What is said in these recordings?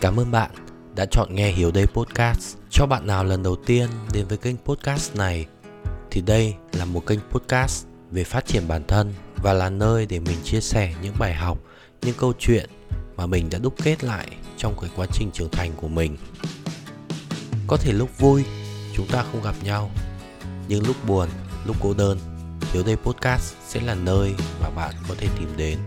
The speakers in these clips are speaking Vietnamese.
Cảm ơn bạn đã chọn nghe Hiếu Đây Podcast. Cho bạn nào lần đầu tiên đến với kênh podcast này thì đây là một kênh podcast về phát triển bản thân và là nơi để mình chia sẻ những bài học, những câu chuyện mà mình đã đúc kết lại trong cái quá trình trưởng thành của mình. Có thể lúc vui chúng ta không gặp nhau, nhưng lúc buồn, lúc cô đơn, Hiếu Đây Podcast sẽ là nơi mà bạn có thể tìm đến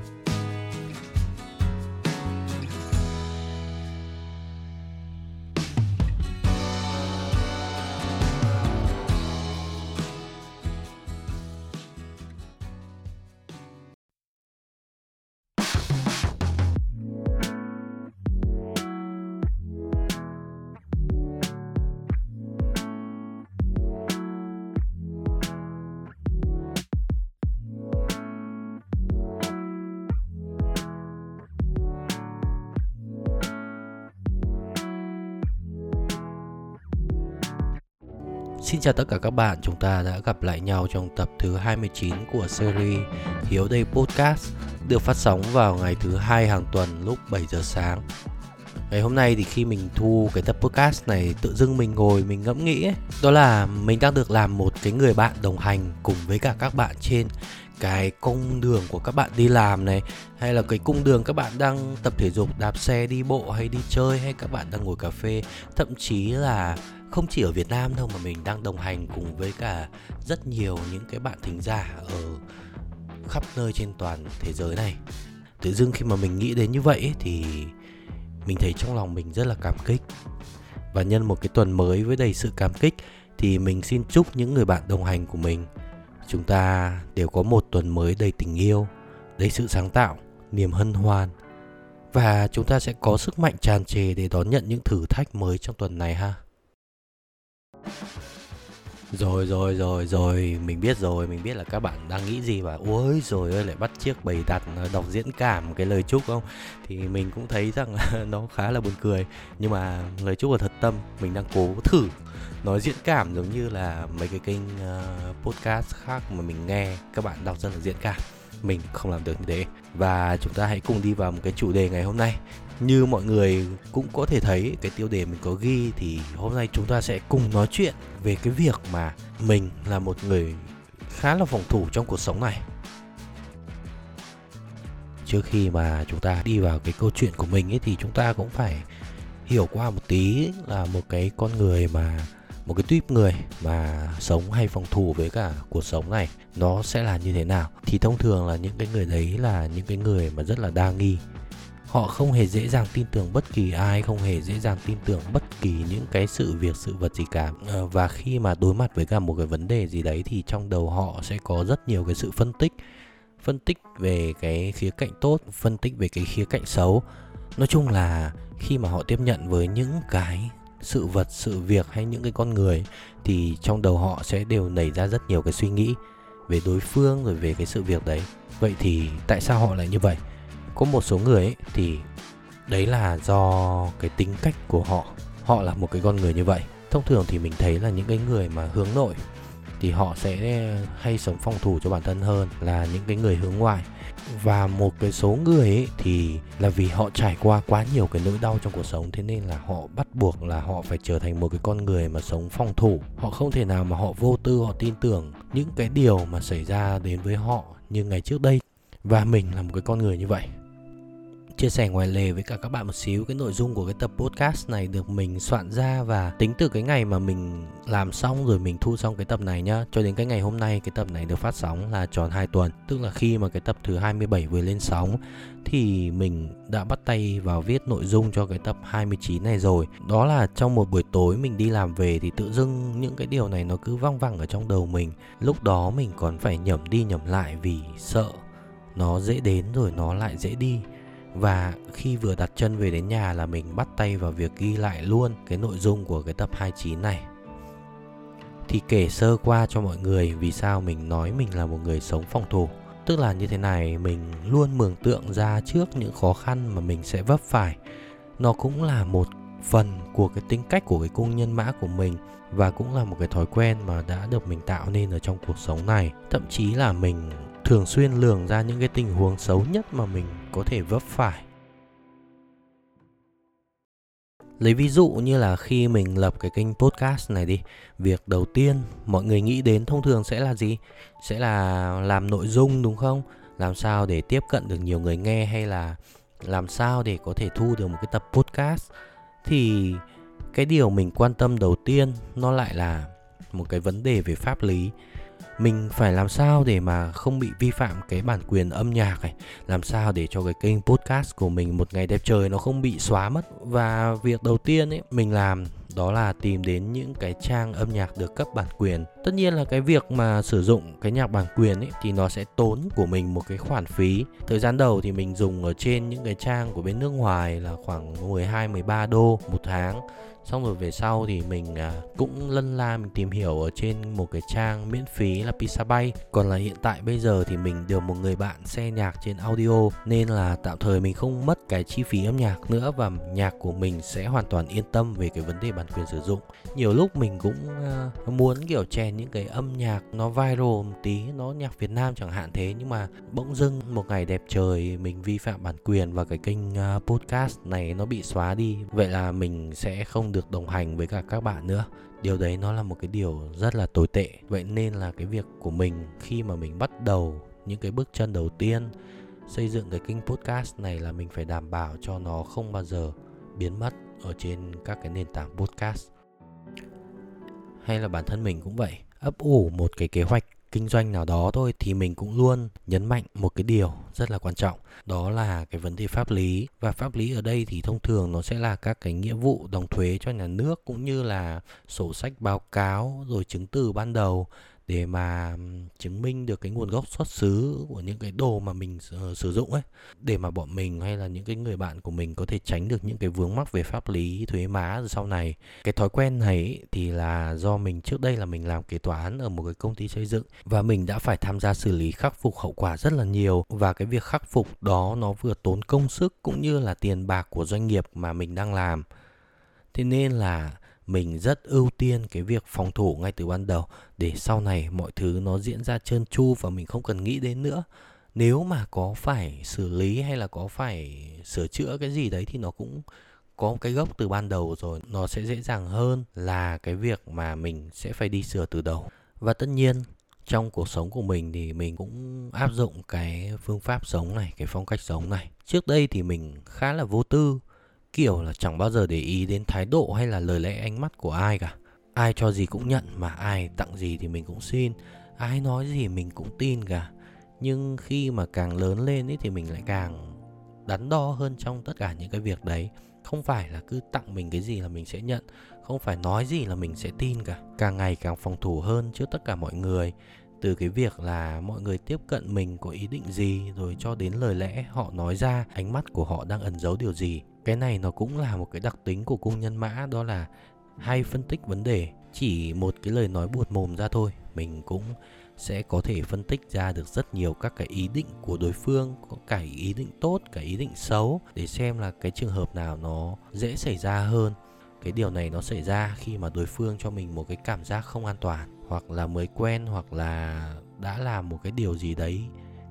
Xin chào tất cả các bạn, chúng ta đã gặp lại nhau trong tập thứ 29 của series Hiếu Đây Podcast được phát sóng vào ngày thứ hai hàng tuần lúc 7 giờ sáng. Ngày hôm nay thì khi mình thu cái tập podcast này tự dưng mình ngồi mình ngẫm nghĩ ấy, đó là mình đang được làm một cái người bạn đồng hành cùng với cả các bạn trên cái cung đường của các bạn đi làm này hay là cái cung đường các bạn đang tập thể dục đạp xe đi bộ hay đi chơi hay các bạn đang ngồi cà phê thậm chí là không chỉ ở Việt Nam đâu mà mình đang đồng hành cùng với cả rất nhiều những cái bạn thính giả ở khắp nơi trên toàn thế giới này. Tự dưng khi mà mình nghĩ đến như vậy ấy, thì mình thấy trong lòng mình rất là cảm kích. Và nhân một cái tuần mới với đầy sự cảm kích thì mình xin chúc những người bạn đồng hành của mình chúng ta đều có một tuần mới đầy tình yêu đầy sự sáng tạo niềm hân hoan. Và chúng ta sẽ có sức mạnh tràn trề để đón nhận những thử thách mới trong tuần này ha rồi rồi rồi rồi. Mình biết rồi mình biết là các bạn đang nghĩ gì và ôi rồi ơi lại bắt chiếc bày đặt ờ, đọc diễn cảm cái lời chúc không? Thì mình cũng thấy rằng nó khá là buồn cười. Nhưng mà lời chúc là thật tâm mình đang cố thử nói diễn cảm giống như là mấy cái kênh uh, podcast khác mà mình nghe các bạn đọc rất là diễn cảm. Mình không làm được như thế. Và chúng ta hãy cùng đi vào một cái chủ đề ngày hôm nay như mọi người cũng có thể thấy, cái tiêu đề mình có ghi thì hôm nay chúng ta sẽ cùng nói chuyện về cái việc mà mình là một người khá là phòng thủ trong cuộc sống này. Trước khi mà chúng ta đi vào cái câu chuyện của mình ấy, thì chúng ta cũng phải hiểu qua một tí là một cái con người mà, một cái tuyếp người mà sống hay phòng thủ với cả cuộc sống này, nó sẽ là như thế nào. Thì thông thường là những cái người đấy là những cái người mà rất là đa nghi họ không hề dễ dàng tin tưởng bất kỳ ai, không hề dễ dàng tin tưởng bất kỳ những cái sự việc, sự vật gì cả. Ờ, và khi mà đối mặt với cả một cái vấn đề gì đấy thì trong đầu họ sẽ có rất nhiều cái sự phân tích. Phân tích về cái khía cạnh tốt, phân tích về cái khía cạnh xấu. Nói chung là khi mà họ tiếp nhận với những cái sự vật, sự việc hay những cái con người thì trong đầu họ sẽ đều nảy ra rất nhiều cái suy nghĩ về đối phương rồi về cái sự việc đấy. Vậy thì tại sao họ lại như vậy? Có một số người ấy, thì đấy là do cái tính cách của họ. Họ là một cái con người như vậy. Thông thường thì mình thấy là những cái người mà hướng nội thì họ sẽ hay sống phòng thủ cho bản thân hơn là những cái người hướng ngoại. Và một cái số người ấy thì là vì họ trải qua quá nhiều cái nỗi đau trong cuộc sống, thế nên là họ bắt buộc là họ phải trở thành một cái con người mà sống phòng thủ. Họ không thể nào mà họ vô tư, họ tin tưởng những cái điều mà xảy ra đến với họ như ngày trước đây. Và mình là một cái con người như vậy chia sẻ ngoài lề với cả các bạn một xíu, cái nội dung của cái tập podcast này được mình soạn ra và tính từ cái ngày mà mình làm xong rồi mình thu xong cái tập này nhá, cho đến cái ngày hôm nay cái tập này được phát sóng là tròn 2 tuần. Tức là khi mà cái tập thứ 27 vừa lên sóng thì mình đã bắt tay vào viết nội dung cho cái tập 29 này rồi. Đó là trong một buổi tối mình đi làm về thì tự dưng những cái điều này nó cứ văng vẳng ở trong đầu mình. Lúc đó mình còn phải nhẩm đi nhẩm lại vì sợ nó dễ đến rồi nó lại dễ đi và khi vừa đặt chân về đến nhà là mình bắt tay vào việc ghi lại luôn cái nội dung của cái tập 29 này. Thì kể sơ qua cho mọi người vì sao mình nói mình là một người sống phòng thủ. Tức là như thế này, mình luôn mường tượng ra trước những khó khăn mà mình sẽ vấp phải. Nó cũng là một phần của cái tính cách của cái cung nhân mã của mình và cũng là một cái thói quen mà đã được mình tạo nên ở trong cuộc sống này. Thậm chí là mình thường xuyên lường ra những cái tình huống xấu nhất mà mình có thể vấp phải Lấy ví dụ như là khi mình lập cái kênh podcast này đi, việc đầu tiên mọi người nghĩ đến thông thường sẽ là gì? Sẽ là làm nội dung đúng không? Làm sao để tiếp cận được nhiều người nghe hay là làm sao để có thể thu được một cái tập podcast thì cái điều mình quan tâm đầu tiên nó lại là một cái vấn đề về pháp lý mình phải làm sao để mà không bị vi phạm cái bản quyền âm nhạc này? Làm sao để cho cái kênh podcast của mình một ngày đẹp trời nó không bị xóa mất? Và việc đầu tiên ấy, mình làm đó là tìm đến những cái trang âm nhạc được cấp bản quyền. Tất nhiên là cái việc mà sử dụng cái nhạc bản quyền ấy, thì nó sẽ tốn của mình một cái khoản phí. Thời gian đầu thì mình dùng ở trên những cái trang của bên nước ngoài là khoảng 12 13 đô một tháng. Xong rồi về sau thì mình à, cũng lân la, mình tìm hiểu ở trên một cái trang miễn phí là Pixabay còn là hiện tại bây giờ thì mình được một người bạn xe nhạc trên audio nên là tạm thời mình không mất cái chi phí âm nhạc nữa và nhạc của mình sẽ hoàn toàn yên tâm về cái vấn đề bản quyền sử dụng. Nhiều lúc mình cũng uh, muốn kiểu chèn những cái âm nhạc nó viral một tí nó nhạc Việt Nam chẳng hạn thế nhưng mà bỗng dưng một ngày đẹp trời mình vi phạm bản quyền và cái kênh uh, podcast này nó bị xóa đi. Vậy là mình sẽ không được đồng hành với cả các bạn nữa điều đấy nó là một cái điều rất là tồi tệ. Vậy nên là cái việc của mình khi mà mình bắt đầu những cái bước chân đầu tiên, xây dựng cái kênh podcast này là mình phải đảm bảo cho nó không bao giờ biến mất ở trên các cái nền tảng podcast. Hay là bản thân mình cũng vậy, ấp ủ một cái kế hoạch kinh doanh nào đó thôi thì mình cũng luôn nhấn mạnh một cái điều rất là quan trọng, đó là cái vấn đề pháp lý. Và pháp lý ở đây thì thông thường nó sẽ là các cái nghĩa vụ đóng thuế cho nhà nước cũng như là sổ sách báo cáo rồi chứng từ ban đầu để mà chứng minh được cái nguồn gốc xuất xứ của những cái đồ mà mình uh, sử dụng ấy. Để mà bọn mình hay là những cái người bạn của mình có thể tránh được những cái vướng mắc về pháp lý thuế má rồi sau này. Cái thói quen này thì là do mình trước đây là mình làm kế toán ở một cái công ty xây dựng và mình đã phải tham gia xử lý khắc phục hậu quả rất là nhiều. Và cái việc khắc phục đó nó vừa tốn công sức cũng như là tiền bạc của doanh nghiệp mà mình đang làm. Thế nên là mình rất ưu tiên cái việc phòng thủ ngay từ ban đầu để sau này mọi thứ nó diễn ra trơn tru và mình không cần nghĩ đến nữa. Nếu mà có phải xử lý hay là có phải sửa chữa cái gì đấy thì nó cũng có cái gốc từ ban đầu rồi. Nó sẽ dễ dàng hơn là cái việc mà mình sẽ phải đi sửa từ đầu. Và tất nhiên, trong cuộc sống của mình thì mình cũng áp dụng cái phương pháp sống này, cái phong cách sống này. Trước đây thì mình khá là vô tư kiểu là chẳng bao giờ để ý đến thái độ hay là lời lẽ ánh mắt của ai cả. Ai cho gì cũng nhận mà ai tặng gì thì mình cũng xin. Ai nói gì mình cũng tin cả. Nhưng khi mà càng lớn lên ấy thì mình lại càng đắn đo hơn trong tất cả những cái việc đấy. Không phải là cứ tặng mình cái gì là mình sẽ nhận, không phải nói gì là mình sẽ tin cả. Càng ngày càng phòng thủ hơn trước tất cả mọi người. Từ cái việc là mọi người tiếp cận mình có ý định gì, rồi cho đến lời lẽ họ nói ra, ánh mắt của họ đang ẩn giấu điều gì cái này nó cũng là một cái đặc tính của cung nhân mã, đó là hay phân tích vấn đề. Chỉ một cái lời nói buột mồm ra thôi, mình cũng sẽ có thể phân tích ra được rất nhiều các cái ý định của đối phương, có cả ý định tốt, cả ý định xấu, để xem là cái trường hợp nào nó dễ xảy ra hơn. Cái điều này nó xảy ra khi mà đối phương cho mình một cái cảm giác không an toàn, hoặc là mới quen, hoặc là đã làm một cái điều gì đấy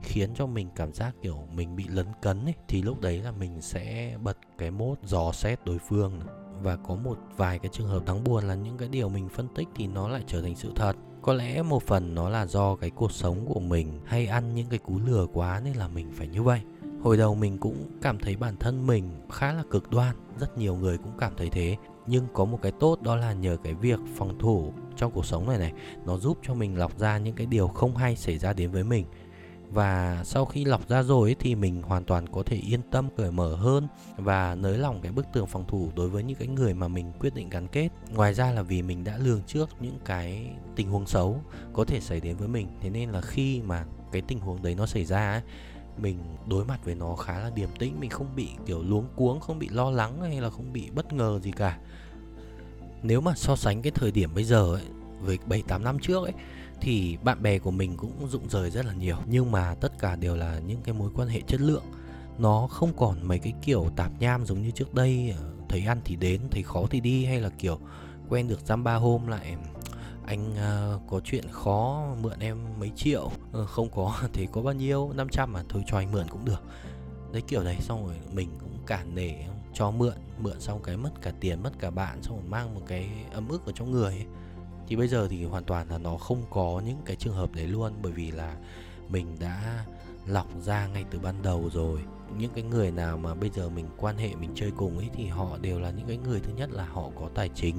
khiến cho mình cảm giác kiểu mình bị lấn cấn ấy, thì lúc đấy là mình sẽ bật cái mốt dò xét đối phương và có một vài cái trường hợp đáng buồn là những cái điều mình phân tích thì nó lại trở thành sự thật. Có lẽ một phần nó là do cái cuộc sống của mình hay ăn những cái cú lừa quá nên là mình phải như vậy. Hồi đầu mình cũng cảm thấy bản thân mình khá là cực đoan, rất nhiều người cũng cảm thấy thế. Nhưng có một cái tốt đó là nhờ cái việc phòng thủ trong cuộc sống này này, nó giúp cho mình lọc ra những cái điều không hay xảy ra đến với mình và sau khi lọc ra rồi ấy, thì mình hoàn toàn có thể yên tâm cởi mở hơn và nới lỏng cái bức tường phòng thủ đối với những cái người mà mình quyết định gắn kết. Ngoài ra là vì mình đã lường trước những cái tình huống xấu có thể xảy đến với mình. Thế nên là khi mà cái tình huống đấy nó xảy ra ấy, mình đối mặt với nó khá là điềm tĩnh mình không bị kiểu luống cuống không bị lo lắng hay là không bị bất ngờ gì cả. Nếu mà so sánh cái thời điểm bây giờ ấy với 7 8 năm trước ấy thì bạn bè của mình cũng rụng rời rất là nhiều. Nhưng mà tất cả đều là những cái mối quan hệ chất lượng. Nó không còn mấy cái kiểu tạp nham giống như trước đây ờ, thấy ăn thì đến thấy khó thì đi hay là kiểu quen được dăm ba hôm lại anh uh, có chuyện khó mượn em mấy triệu. Uh, không có thì có bao nhiêu? 500 mà thôi cho anh mượn cũng được. Đấy kiểu đấy xong rồi mình cũng cản nể cho mượn mượn xong cái mất cả tiền mất cả bạn xong rồi mang một cái ấm ức ở trong người ấy thì bây giờ thì hoàn toàn là nó không có những cái trường hợp đấy luôn, bởi vì là mình đã lọc ra ngay từ ban đầu rồi. Những cái người nào mà bây giờ mình quan hệ, mình chơi cùng ấy, thì họ đều là những cái người thứ nhất là họ có tài chính,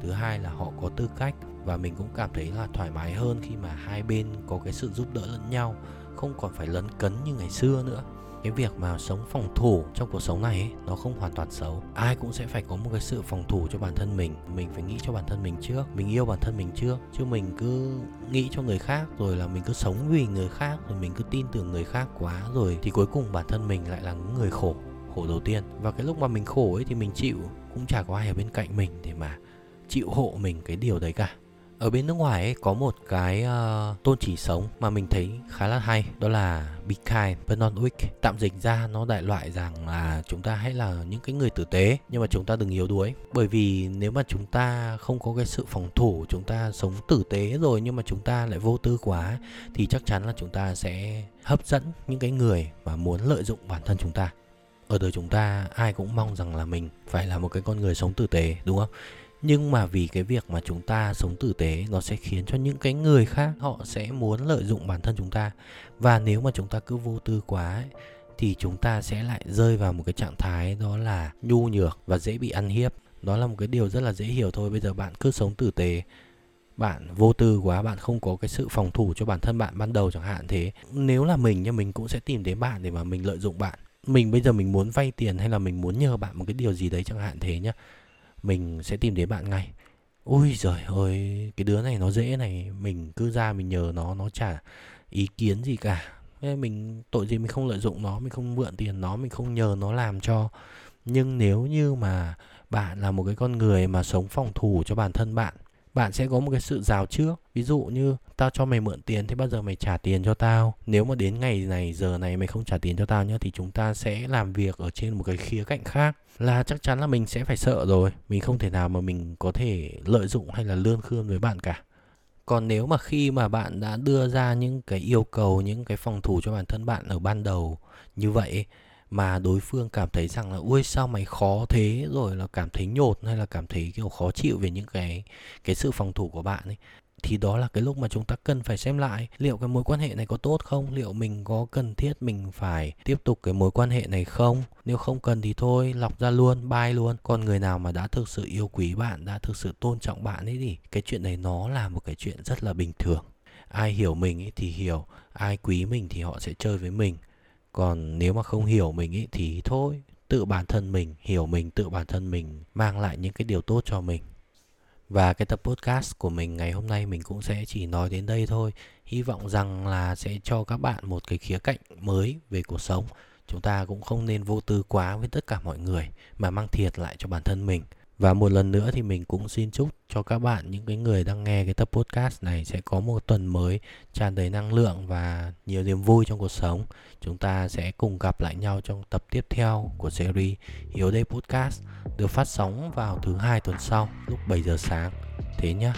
thứ hai là họ có tư cách và mình cũng cảm thấy là thoải mái hơn khi mà hai bên có cái sự giúp đỡ lẫn nhau, không còn phải lấn cấn như ngày xưa nữa cái việc mà sống phòng thủ trong cuộc sống này ấy, nó không hoàn toàn xấu. Ai cũng sẽ phải có một cái sự phòng thủ cho bản thân mình. Mình phải nghĩ cho bản thân mình trước. Mình yêu bản thân mình trước. Chứ mình cứ nghĩ cho người khác rồi là mình cứ sống vì người khác rồi mình cứ tin tưởng người khác quá rồi thì cuối cùng bản thân mình lại là người khổ khổ đầu tiên. Và cái lúc mà mình khổ ấy thì mình chịu cũng chả có ai ở bên cạnh mình để mà chịu hộ mình cái điều đấy cả ở bên nước ngoài ấy có một cái uh, tôn chỉ sống mà mình thấy khá là hay đó là be kind but not weak. Tạm dịch ra nó đại loại rằng là chúng ta hãy là những cái người tử tế nhưng mà chúng ta đừng yếu đuối. Bởi vì nếu mà chúng ta không có cái sự phòng thủ chúng ta sống tử tế rồi nhưng mà chúng ta lại vô tư quá thì chắc chắn là chúng ta sẽ hấp dẫn những cái người mà muốn lợi dụng bản thân chúng ta. Ở đời chúng ta ai cũng mong rằng là mình phải là một cái con người sống tử tế đúng không? Nhưng mà vì cái việc mà chúng ta sống tử tế nó sẽ khiến cho những cái người khác họ sẽ muốn lợi dụng bản thân chúng ta. Và nếu mà chúng ta cứ vô tư quá ấy, thì chúng ta sẽ lại rơi vào một cái trạng thái đó là nhu nhược và dễ bị ăn hiếp. Đó là một cái điều rất là dễ hiểu thôi. Bây giờ bạn cứ sống tử tế bạn vô tư quá bạn không có cái sự phòng thủ cho bản thân bạn ban đầu chẳng hạn thế. Nếu là mình nha mình cũng sẽ tìm đến bạn để mà mình lợi dụng bạn. Mình bây giờ mình muốn vay tiền hay là mình muốn nhờ bạn một cái điều gì đấy chẳng hạn thế nhá mình sẽ tìm đến bạn ngay. Ôi giời ơi, cái đứa này nó dễ này. Mình cứ ra mình nhờ nó nó chả ý kiến gì cả. Nên mình, tội gì mình không lợi dụng nó, mình không mượn tiền nó, mình không nhờ nó làm cho. Nhưng nếu như mà bạn là một cái con người mà sống phòng thủ cho bản thân bạn bạn sẽ có một cái sự rào trước ví dụ như tao cho mày mượn tiền thế bao giờ mày trả tiền cho tao? Nếu mà đến ngày này, giờ này mày không trả tiền cho tao nhá, thì chúng ta sẽ làm việc ở trên một cái khía cạnh khác. Là chắc chắn là mình sẽ phải sợ rồi. Mình không thể nào mà mình có thể lợi dụng hay là lương khương với bạn cả. Còn nếu mà khi mà bạn đã đưa ra những cái yêu cầu, những cái phòng thủ cho bản thân bạn ở ban đầu như vậy mà đối phương cảm thấy rằng là, ui, sao mày khó thế? Rồi là cảm thấy nhột hay là cảm thấy kiểu khó chịu về những cái cái sự phòng thủ của bạn ấy thì đó là cái lúc mà chúng ta cần phải xem lại liệu cái mối quan hệ này có tốt không, liệu mình có cần thiết mình phải tiếp tục cái mối quan hệ này không. Nếu không cần thì thôi, lọc ra luôn, bye luôn. Còn người nào mà đã thực sự yêu quý bạn, đã thực sự tôn trọng bạn ấy thì cái chuyện này nó là một cái chuyện rất là bình thường. Ai hiểu mình ấy thì hiểu, ai quý mình thì họ sẽ chơi với mình. Còn nếu mà không hiểu mình ấy thì thôi, tự bản thân mình, hiểu mình, tự bản thân mình mang lại những cái điều tốt cho mình và cái tập podcast của mình ngày hôm nay mình cũng sẽ chỉ nói đến đây thôi. Hy vọng rằng là sẽ cho các bạn một cái khía cạnh mới về cuộc sống. Chúng ta cũng không nên vô tư quá với tất cả mọi người mà mang thiệt lại cho bản thân mình và một lần nữa thì mình cũng xin chúc cho các bạn, những cái người đang nghe cái tập podcast này sẽ có một tuần mới tràn đầy năng lượng và nhiều niềm vui trong cuộc sống. Chúng ta sẽ cùng gặp lại nhau trong tập tiếp theo của series Hiếu Đây Podcast được phát sóng vào thứ hai tuần sau lúc 7 giờ sáng. Thế nhá.